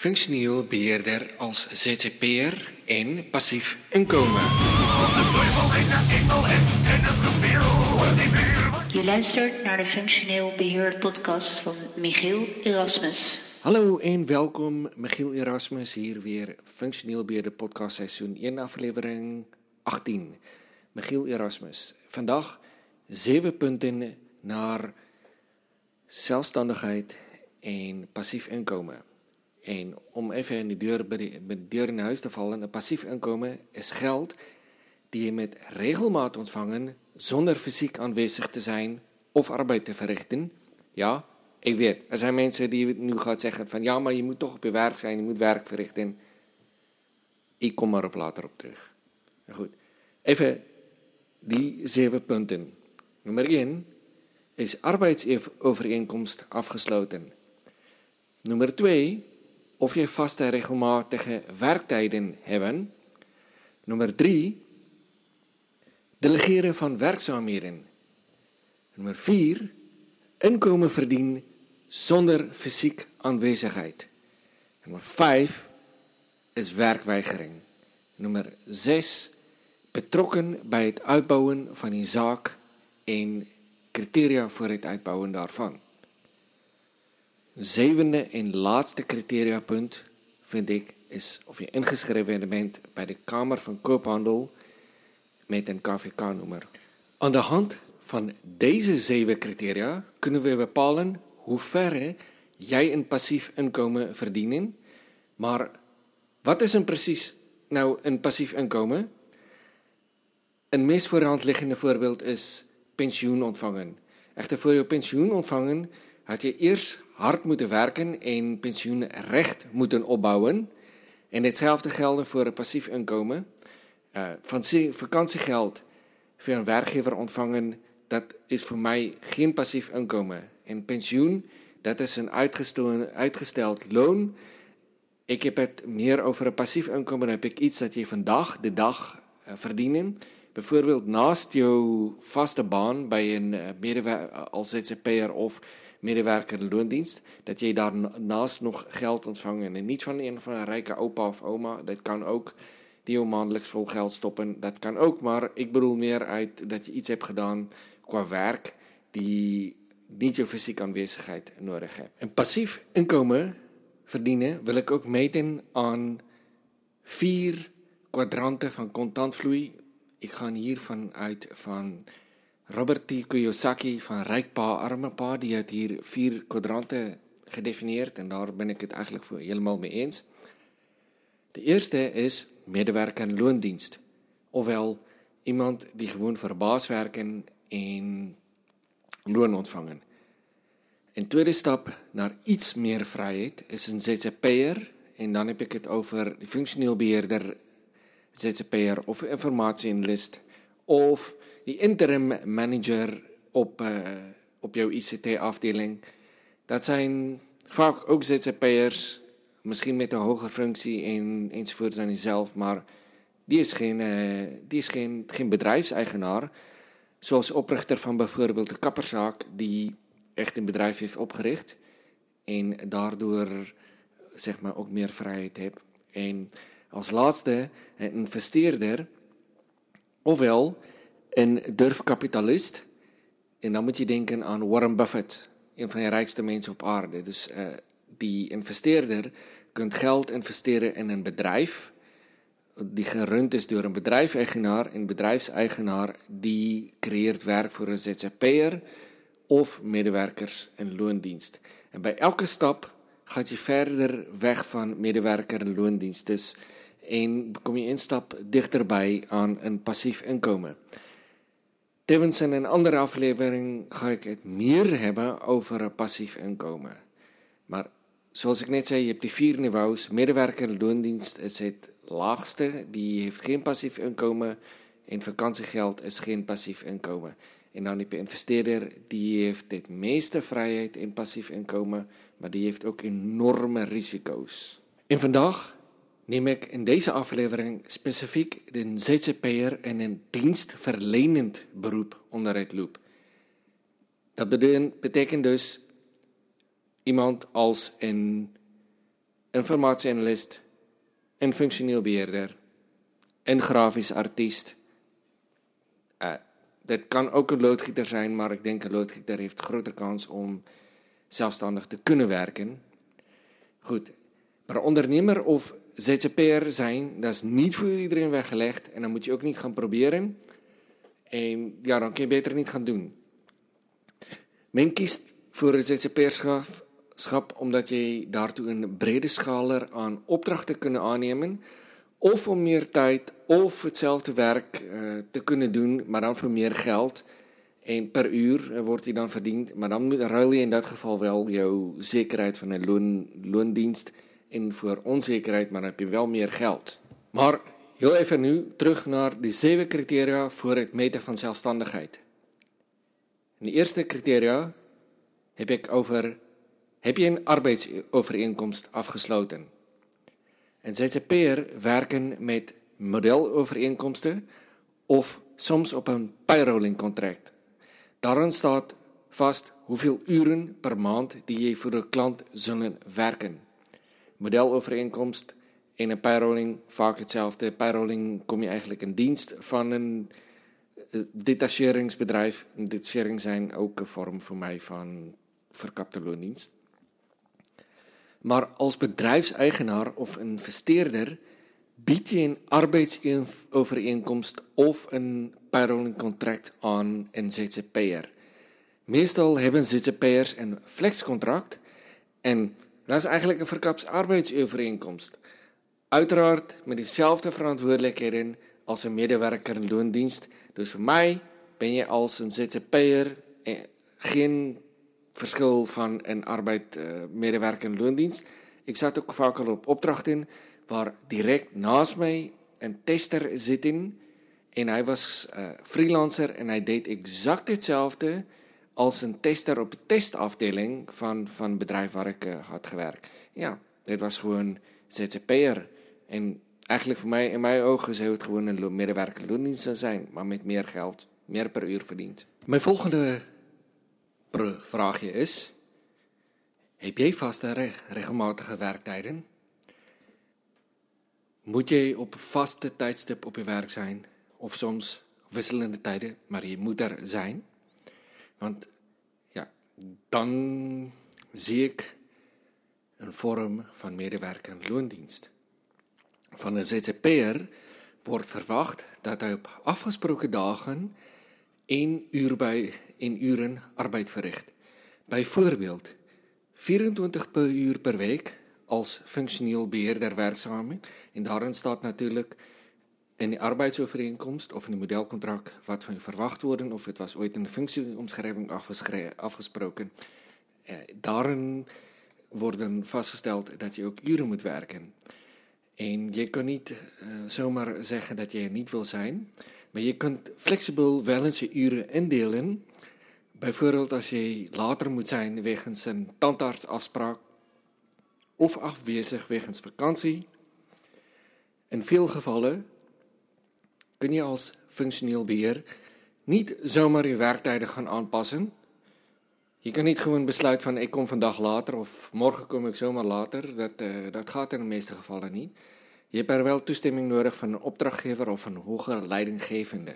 functioneel beheerder als ZZP'er en passief inkomen. Je luistert naar de Functioneel Beheer podcast van Michiel Erasmus. Hallo en welkom, Michiel Erasmus hier weer, functioneel beheerder podcast seizoen 1 aflevering 18. Michiel Erasmus. Vandag zeven punten naar zelfstandigheid en passief inkomen. En om even in de deur, bij de, deur in huis te vallen, een passief inkomen is geld die je met regelmaat ontvangen zonder fysiek aanwezig te zijn of arbeid te verrichten. Ja, ik weet, er zijn mensen die nu gaan zeggen van ja, maar je moet toch op je werk zijn, je moet werk verrichten. Ik kom er op later op terug. Goed, even die zeven punten. Nummer 1 is arbeidsovereenkomst afgesloten. Nummer 2 of je vaste regelmatige werktijden hebben. Nummer 3 delegeren van werkzaamheden. Nummer 4 inkomen verdienen zonder fysiek aanwezigheid. Nummer 5 is werkweigering. Nummer 6 betrokken bij het uitbouwen van een zaak en criteria voor het uitbouwen daarvan. Zevende en laatste criteriapunt vind ik is of je ingeschreven bent bij de Kamer van Koophandel met een KVK-nummer. Aan de hand van deze zeven criteria kunnen we bepalen hoe ver jij een passief inkomen verdienen. Maar wat is een precies nou een passief inkomen? Een meest voor de hand liggende voorbeeld is pensioen ontvangen. Echter voor je pensioen ontvangen had je eerst hard moeten werken en pensioenrecht moeten opbouwen. En hetzelfde geldt voor een passief inkomen. Uh, van vakantiegeld voor een werkgever ontvangen, dat is voor mij geen passief inkomen. En pensioen, dat is een uitgesteld loon. Ik heb het meer over een passief inkomen. Dan heb ik iets dat je vandaag de dag uh, verdienen. Bijvoorbeeld naast jouw vaste baan bij een uh, medewerker als ZZP'er of medewerker loondienst, dat je daarnaast nog geld ontvangt. En niet van een van een rijke opa of oma. Dat kan ook die je maandelijks vol geld stoppen. Dat kan ook, maar ik bedoel meer uit dat je iets hebt gedaan qua werk die niet je fysieke aanwezigheid nodig hebt. En passief inkomen verdienen wil ik ook meten aan vier kwadranten van contantvloei. Ik ga hiervan uit van Robert T. Kiyosaki van Arme Pa, die heeft hier vier kwadranten gedefinieerd en daar ben ik het eigenlijk voor helemaal mee eens. De eerste is medewerker en loondienst. Ofwel iemand die gewoon voor baas werken en loon ontvangen. Een tweede stap naar iets meer vrijheid is een ZZP'er. En dan heb ik het over de functioneel beheerder, ZZP'er of informatieanalist of die interim manager op, uh, op jouw ICT-afdeling. Dat zijn vaak ook ZZP'ers, misschien met een hogere functie en, enzovoort dan jezelf, maar die is, geen, uh, die is geen, geen bedrijfseigenaar. Zoals oprichter van bijvoorbeeld de kapperzaak, die echt een bedrijf heeft opgericht en daardoor zeg maar ook meer vrijheid heeft. En als laatste, een investeerder, ofwel een durfkapitalist. En dan moet je denken aan Warren Buffett, een van de rijkste mensen op aarde. Dus uh, die investeerder kunt geld investeren in een bedrijf die gerund is door een bedrijfseigenaar. Een bedrijfseigenaar die creëert werk voor een ZZP'er of medewerkers in loondienst. En bij elke stap gaat je verder weg van medewerker en loondienst. Dus en kom je een stap dichterbij aan een passief inkomen. Tevens in een andere aflevering ga ik het meer hebben over passief inkomen. Maar zoals ik net zei, je hebt die vier niveaus. Medewerker loondienst is het laagste, die heeft geen passief inkomen. En vakantiegeld is geen passief inkomen. En dan heb je investeerder, die heeft het meeste vrijheid in passief inkomen, maar die heeft ook enorme risico's. En vandaag neem ik in deze aflevering specifiek de ZZP'er en een dienstverlenend beroep onder het loep. Dat betekent dus iemand als een informasie-analist, 'n funksioneel beheerder, 'n grafiese artist. Uh dit kan ook 'n loodgieter zijn, maar ek dink 'n loodgieter heeft groter kans om selfstandig te kunnen werken. Goed. Maar ondernemer of ZZP'er zijn, dat is niet voor iedereen weggelegd en dan moet je ook niet gaan proberen. En ja, dan kun je beter niet gaan doen. Men kiest voor een ZZP'erschap omdat je daartoe een brede schaler aan opdrachten kunnen aannemen of om meer tijd of hetzelfde werk uh, te kunnen doen, maar dan voor meer geld. En per uur uh, wordt die dan verdiend, maar dan ruil je in dat geval wel jouw zekerheid van een loon, loondienst en voor onzekerheid, maar heb je wel meer geld. Maar heel even nu terug naar de zeven criteria voor het meten van zelfstandigheid. En de eerste criteria heb ik over: heb je een arbeidsovereenkomst afgesloten? En ZZP'er werken met modelovereenkomsten of soms op een payrolling contract. Daarin staat vast hoeveel uren per maand die je voor de klant zullen werken. Modelovereenkomst en een payrolling vaak hetzelfde. Payrolling kom je eigenlijk in dienst van een eh, detacheringsbedrijf. Detachering zijn ook een vorm voor mij van verkapte loondienst. Maar als bedrijfseigenaar of investeerder bied je een arbeidsovereenkomst of een payrolling-contract aan een ZZP'er. Meestal hebben ZZP'ers een flexcontract en dat is eigenlijk een verkaps arbeidsovereenkomst. Uiteraard met dezelfde verantwoordelijkheden als een medewerker in loondienst. Dus voor mij ben je als een ZZP'er eh, geen verschil van een arbeidmedewerker uh, in loondienst. Ik zat ook vaak al op opdrachten waar direct naast mij een tester zit in. En hij was uh, freelancer en hij deed exact hetzelfde als een tester op de testafdeling van, van het bedrijf waar ik uh, had gewerkt. Ja, dit was gewoon ZZP'er. En eigenlijk voor mij, in mijn ogen, zou het gewoon een medewerker loondienst zijn, maar met meer geld, meer per uur verdiend. Mijn volgende vraagje is: heb jij vaste regelmatige werktijden? Moet jij op vaste tijdstip op je werk zijn, of soms wisselende tijden, maar je moet er zijn? Want ja, dan zie ik een vorm van medewerker en loondienst. Van een ZZP'er wordt verwacht dat hij op afgesproken dagen één uur bij in uren arbeid verricht. Bijvoorbeeld 24 per uur per week als functioneel beheerder werkzaam. En daarin staat natuurlijk in de arbeidsovereenkomst of in het modelcontract wat van je verwacht worden of het was ooit in de functieomschrijving afgesproken. Eh, daarin worden vastgesteld dat je ook uren moet werken. En je kan niet uh, zomaar zeggen dat je er niet wil zijn, maar je kunt flexibel wel eens je uren indelen Bijvoorbeeld als je later moet zijn wegens een tandartsafspraak of afwezig wegens vakantie. In veel gevallen kun je als functioneel beheer niet zomaar je werktijden gaan aanpassen. Je kan niet gewoon besluiten van ik kom vandaag later of morgen kom ik zomaar later. Dat, uh, dat gaat in de meeste gevallen niet. Je hebt er wel toestemming nodig van een opdrachtgever of een hogere leidinggevende.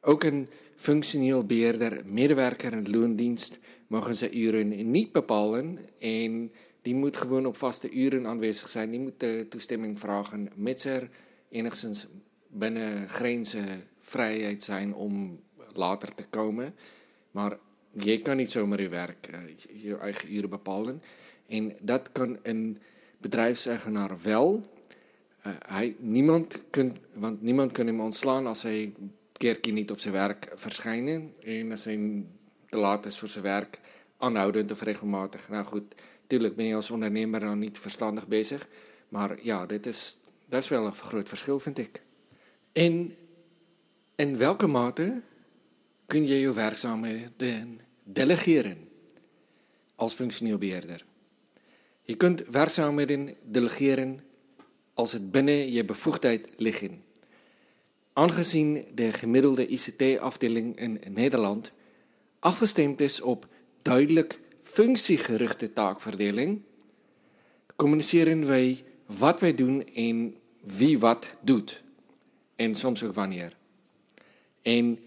Ook een functioneel beheerder, medewerker in loondienst mogen ze uren niet bepalen en die moet gewoon op vaste uren aanwezig zijn. Die moet de toestemming vragen, mits er enigszins binnen grenzen vrijheid zijn om later te komen. Maar je kan niet zomaar je werk, eh, je eigen uren bepalen. En dat kan een bedrijfseigenaar wel. Uh, hij, niemand kunt, want niemand kan hem ontslaan als hij keer keer niet op zijn werk verschijnen. En als hij te laat is voor zijn werk, aanhoudend of regelmatig. Nou goed, natuurlijk ben je als ondernemer dan niet verstandig bezig. Maar ja, dit is, dat is wel een groot verschil, vind ik. In welke mate kun je je werkzaamheden delegeren als functioneel beheerder? Je kunt werkzaamheden delegeren als het binnen je bevoegdheid liggen. Aangezien de gemiddelde ICT-afdeling in Nederland afgestemd is op duidelijk functiegerichte taakverdeling, communiceren wij wat wij doen en wie wat doet. En soms ook wanneer. En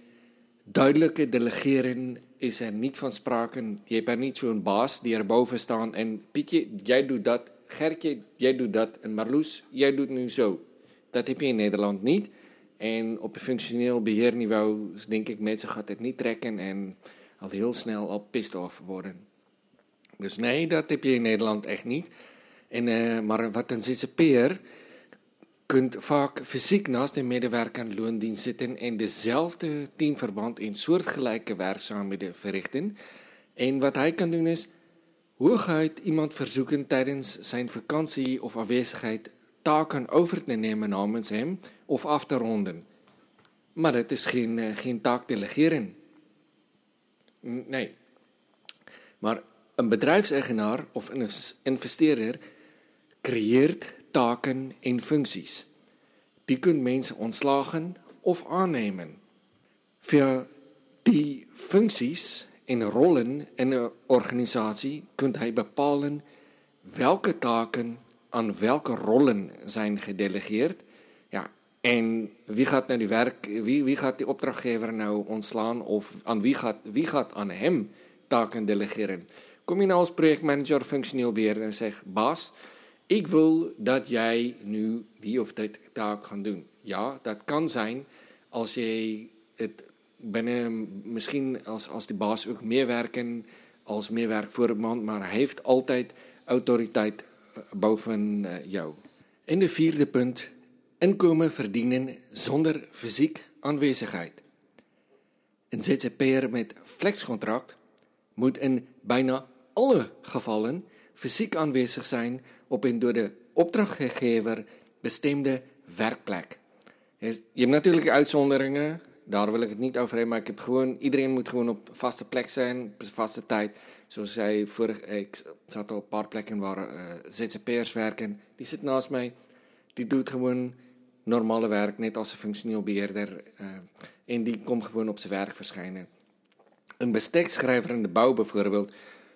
duidelijke delegeren is er niet van sprake. Je hebt niet zo'n baas die erboven staan en Pietje, jij doet dat. Gertje, jij doet dat. En Marloes, jij doet nu zo. Dat heb je in Nederland niet. En op een functioneel beheerniveau, denk ik, mensen gaat het niet trekken en al heel snel al pissed off worden. Dus nee, dat heb je in Nederland echt niet. En, uh, maar wat een ZZP'er kunt vaak fysiek naast de medewerker in loondienst zitten en dezelfde teamverband in soortgelijke werkzaamheden verrichten. En wat hij kan doen is hooguit iemand verzoeken tijdens zijn vakantie of afwezigheid taken over te nemen namens hem of af te ronden. Maar het is geen, uh, geen taak delegeren. Nee. Maar een bedrijfseigenaar of een investeerder creëert taken en functies. Die kunt mensen ontslagen of aannemen. Via die functies en rollen in een organisatie kunt hij bepalen welke taken aan welke rollen zijn gedelegeerd. Ja, en wie gaat nou die werk, wie, wie gaat die opdrachtgever nou ontslaan of aan wie gaat, wie gaat aan hem taken delegeren? Kom je nou als projectmanager functioneel beheerder en zeg, baas, ik wil dat jij nu die of dat taak gaat doen. Ja, dat kan zijn als je het binnen, misschien als, als die baas ook meer werken als meer werk voor een man, maar hij heeft altijd autoriteit eh, boven eh, jou. En de vierde punt, inkomen verdienen zonder fysiek aanwezigheid. Een ZZP'er met flexcontract moet in bijna alle gevallen fysiek aanwezig zijn op een door de opdrachtgever bestemde werkplek. Je hebt natuurlijk uitzonderingen, daar wil ik het niet over hebben, maar ik heb gewoon, iedereen moet gewoon op vaste plek zijn, op vaste tijd. Zoals zij vorig, ik zat op een paar plekken waar uh, ZZP'ers werken, die zit naast mij, die doet gewoon normale werk, net als een functioneel beheerder. Uh, en die komt gewoon op zijn werk verschijnen. Een bestekschrijver in de bouw bijvoorbeeld,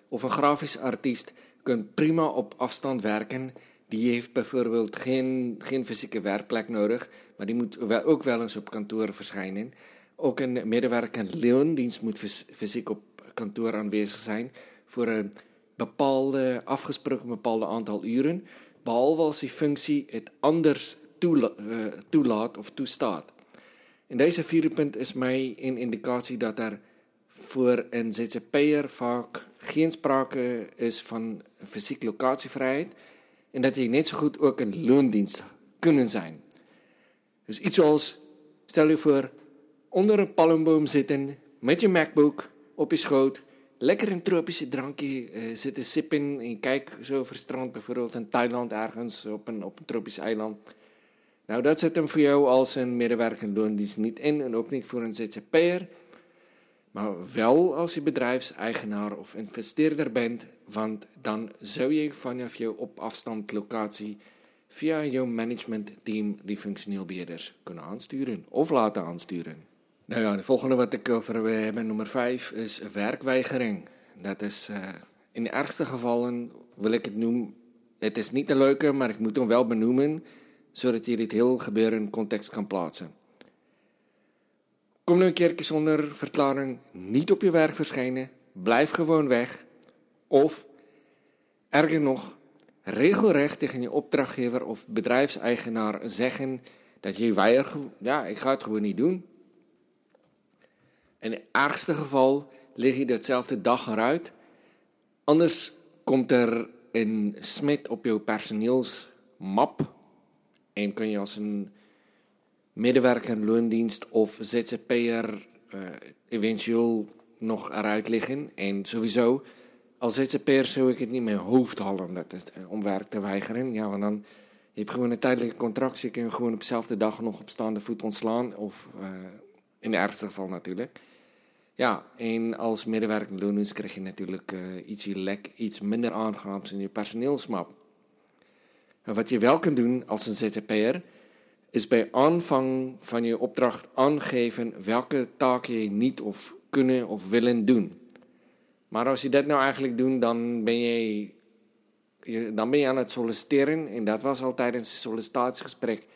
of een grafisch artiest kunt prima op afstand werken. Die heeft bijvoorbeeld geen, geen fysieke werkplek nodig, maar die moet wel, ook wel eens op kantoor verschijnen. Ook een medewerker in loondienst moet fysiek op kantoor aanwezig zijn voor een bepaalde, afgesproken bepaalde aantal uren, behalve als die functie het anders uh, toelaat of toestaat. In deze vierde punt is mij een indicatie dat er voor een ZZP'er vaak geen sprake is van fysiek locatievrijheid en dat je net zo goed ook een loondienst kunnen zijn. Dus iets zoals, stel je voor, onder een palmboom zitten met je MacBook op je schoot, lekker een tropische drankje uh, zitten sippen en kijk zo over het strand bijvoorbeeld in Thailand ergens op een, op een tropisch eiland. Nou, dat zit hem voor jou als een medewerker loondienst niet in en ook niet voor een ZZP'er maar wel als je bedrijfseigenaar of investeerder bent, want dan zou je vanaf je op afstand locatie via jouw managementteam die functioneel beheerders kunnen aansturen of laten aansturen. Nou ja, de volgende wat ik over wil hebben, nummer 5, is werkweigering. Dat is uh, in de ergste gevallen, wil ik het noemen, het is niet de leuke, maar ik moet hem wel benoemen, zodat je dit heel gebeuren in context kan plaatsen. Kom nu een keer zonder verklaring niet op je werk verschijnen. Blijf gewoon weg. Of, erger nog, regelrecht tegen je opdrachtgever of bedrijfseigenaar zeggen dat je weiger, ja, ik ga het gewoon niet doen. In het ergste geval lig je datzelfde dag eruit. Anders komt er een smit op je personeelsmap en kun je als een medewerker loondienst of ZZP'er uh, eventueel nog eruit liggen. En sowieso, als ZZP'er zou ik het niet meer hoofd halen dat is, eh, om werk te weigeren. Ja, want dan je hebt gewoon een tijdelijke contract. Je kunt gewoon op dezelfde dag nog op staande voet ontslaan. Of uh, in de ergste geval natuurlijk. Ja, en als medewerker loondienst krijg je natuurlijk uh, iets, lek, iets minder aangenaams in je personeelsmap. Wat je wel kunt doen als een ZZP'er is bij aanvang van je opdracht aangeven welke taken je niet of kunnen of willen doen. Maar als je dat nou eigenlijk doet, dan ben je dan ben je aan het solliciteren en dat was al tijdens het sollicitatiegesprek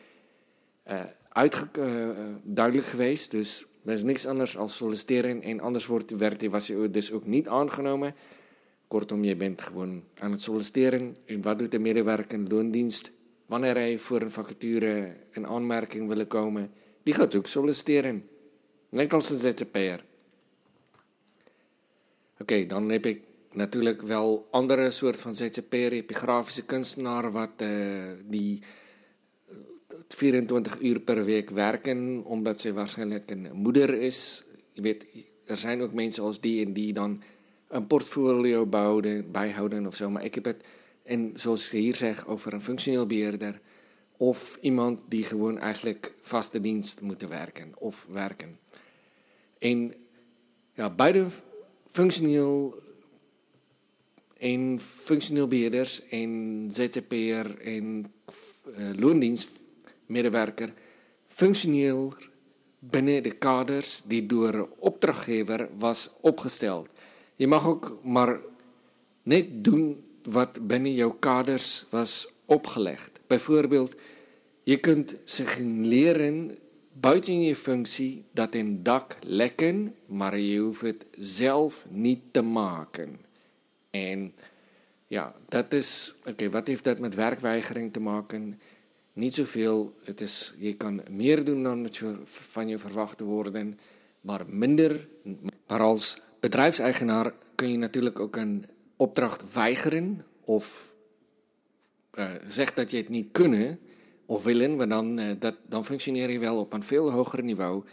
uh, duidelijk geweest. Dus er is niks anders als solliciteren en anders wordt, werd, was je dus ook niet aangenomen. Kortom, je bent gewoon aan het solliciteren. En wat doet de medewerker in loondienst? Wanneer hij voor een vacature een aanmerking wil komen, die gaat ook solliciteren. Net als een ZZP'er. Oké, dan heb ik natuurlijk wel andere soort van ZZP'er. Je grafische kunstenaar wat uh, die 24 uur per week werken, omdat ze waarschijnlijk een moeder is. Je weet, er zijn ook mensen als die en die dan een portfolio bouwen, bijhouden of zo. Maar ik heb het, en zoals ik hier zeg, over een functioneel beheerder. Of iemand die gewoon eigenlijk vaste dienst moet werken of werken. En ja, beide functioneel en functioneel beheerders en ZZP'er en uh, loondienstmedewerker functioneel binnen de kaders die door opdrachtgever was opgesteld. Je mag ook maar net doen wat binnen jouw kaders was opgelegd. Bijvoorbeeld, je kunt zich leren buiten je functie dat een dak lekken, maar je hoeft het zelf niet te maken. En ja, dat is. Oké, wat heeft dat met werkweigering te maken? Niet zoveel. Het is, je kan meer doen dan van je verwacht worden, maar minder. Maar als bedrijfseigenaar kun je natuurlijk ook een opdracht weigeren of uh, zegt dat je het niet kunnen of willen, maar dan, uh, dat, dan functioneer je wel op een veel hoger niveau.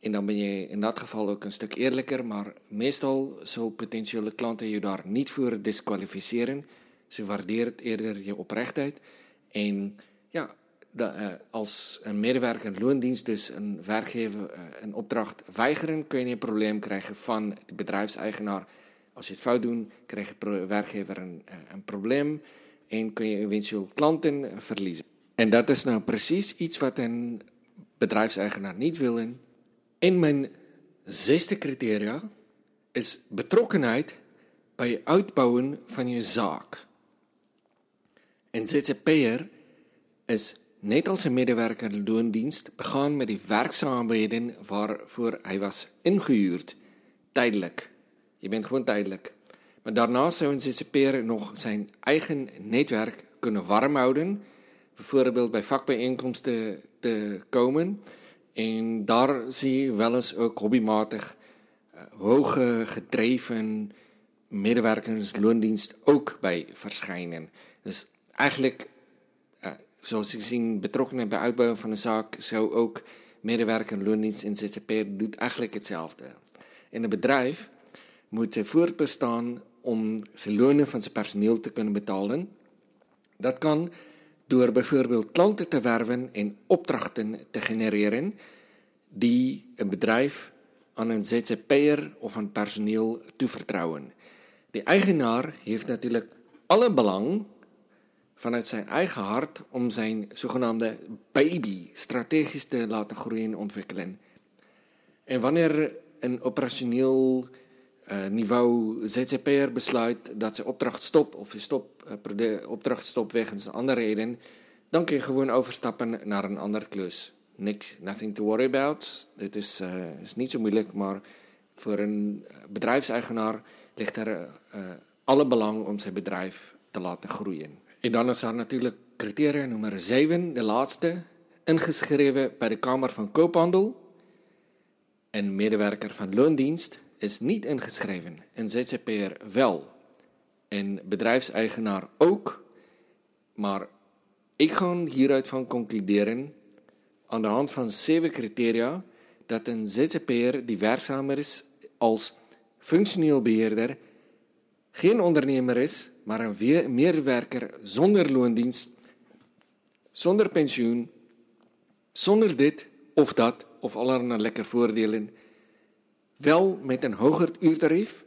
En dan ben je in dat geval ook een stuk eerlijker, maar meestal zullen potentiële klanten je daar niet voor disqualificeren. Ze waarderen eerder je oprechtheid. En ja, uh, als een medewerker een loondienst, dus een werkgever een opdracht weigeren, kun je een probleem krijgen van de bedrijfseigenaar. Als je het fout doet, krijgt de werkgever een, uh, een probleem en kun je eventueel klanten verliezen. En dat is nou precies iets wat een bedrijfseigenaar niet wil. En mijn zesde criteria is betrokkenheid bij het uitbouwen van je zaak. Een ZZP'er is net als een medewerker de loondienst begaan met die werkzaamheden waarvoor hij was ingehuurd. Tijdelijk. Je bent gewoon tijdelijk. Maar daarnaast zou een ZZP'er nog zijn eigen netwerk kunnen warm houden. Bijvoorbeeld bij vakbijeenkomsten te komen. En daar zie je wel eens ook hobbymatig uh, hoge gedreven medewerkers loondienst ook bij verschijnen. Dus eigenlijk zoals ik zien, betrokkenen bij uitbouwen van een zaak, zou ook medewerker, loondienst en ZZP doet eigenlijk hetzelfde. En een bedrijf moet sy voortbestaan om sy lone van sy personeel te kan betaal. Dit kan deur byvoorbeeld klante te werwen en opdragte te genereer die 'n bedryf aan 'n ZZP'er of aan personeel toevertrou. Die eienaar heeft natuurlik alle belang vanuit sy eie hart om sy sogenaamde baby strategies te laat groei en ontwikkel. En wanneer 'n operasioneel uh, niveau ZZP'er besluit dat ze opdracht stopt of stop, uh, de opdracht stopt wegens een andere reden, dan kun je gewoon overstappen naar een andere klus. Niks, nothing to worry about. Dit is, uh, is niet zo moeilijk, maar voor een bedrijfseigenaar ligt er alle belang om zijn bedrijf te laten groeien. En dan is er natuurlijk criteria nummer 7, de laatste, ingeschreven bij de Kamer van Koophandel. Een medewerker van loondienst is niet ingeschreven, een ZZP'er wel. Een bedrijfseigenaar ook. Maar ik ga hieruit van concluderen, aan de hand van zeven criteria, dat een ZZP'er die werkzamer is als functioneel beheerder geen ondernemer is maar een meerwerker zonder loondienst, zonder pensioen, zonder dit of dat of allerlei lekker voordelen, wel met een hoger uurtarief,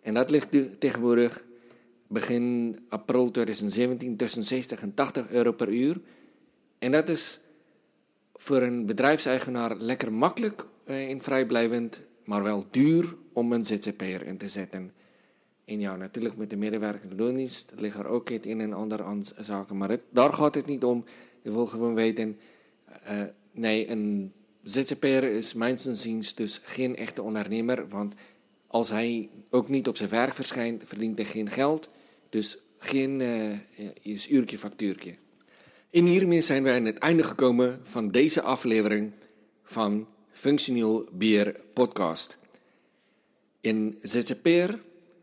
en dat ligt tegenwoordig begin april 2017 tussen 60 en 80 euro per uur. En dat is voor een bedrijfseigenaar lekker makkelijk en vrijblijvend, maar wel duur om een ZZP'er in te zetten. En ja, natuurlijk met de medewerkende loondienst ligt er ook het een en ander aan zaken. Maar daar gaat het niet om. Je wil gewoon weten, uh, nee, een ZZP'er is mijns dus geen echte ondernemer. Want als hij ook niet op zijn werk verschijnt, verdient hij geen geld. Dus geen uh, is uurtje factuurtje. En hiermee zijn we aan het einde gekomen van deze aflevering van Functioneel Beer Podcast. In ZZP'er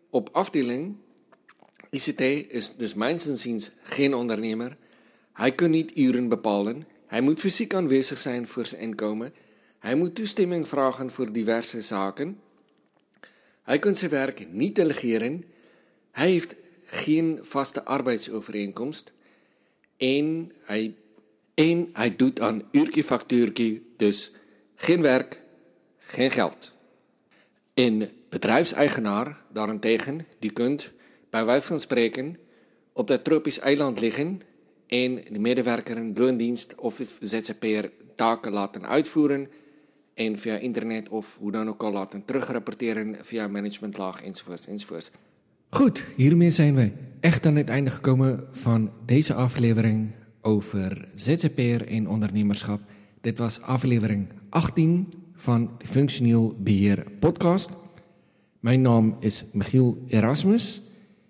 op afdeling ICT is dus mijns inziens geen ondernemer. Hij kan niet uren bepalen. Hij moet fysiek aanwezig zijn voor zijn inkomen. Hij moet toestemming vragen voor diverse zaken. Hij kan zijn werk niet delegeren. Hij heeft geen vaste arbeidsovereenkomst. En hij, hij doet aan uurtje factuurtje, dus geen werk, geen geld. Een bedrijfseigenaar daarentegen, die kunt bij wijze van spreken op dat tropisch eiland liggen en de medewerker een loondienst of ZZP'er taken laten uitvoeren en via internet of hoe dan ook al laten terugrapporteren via managementlaag enzovoorts enzovoorts. Goed, hiermee zijn we echt aan het einde gekomen van deze aflevering over ZZP'er en ondernemerschap. Dit was aflevering 18 van de Functioneel Beheer podcast. Mijn naam is Michiel Erasmus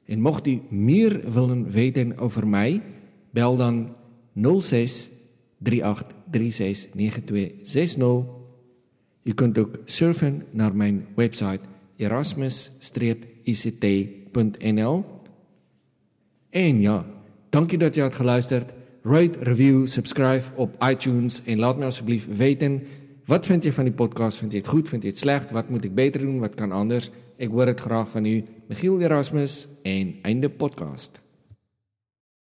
en mocht u meer willen weten over mij, bel dan 06 38 36 9260. U kunt ook surfen naar mijn website erasmus-ict.nl. En ja, dankie dat je hebt geluisterd. Rate, review, subscribe op iTunes en laat me alsjeblieft weten wat vind je van die podcast? Vind je het goed? Vind je het slecht? Wat moet ik beter doen? Wat kan anders? Ik hoor het graag van u. Michiel Erasmus en einde podcast.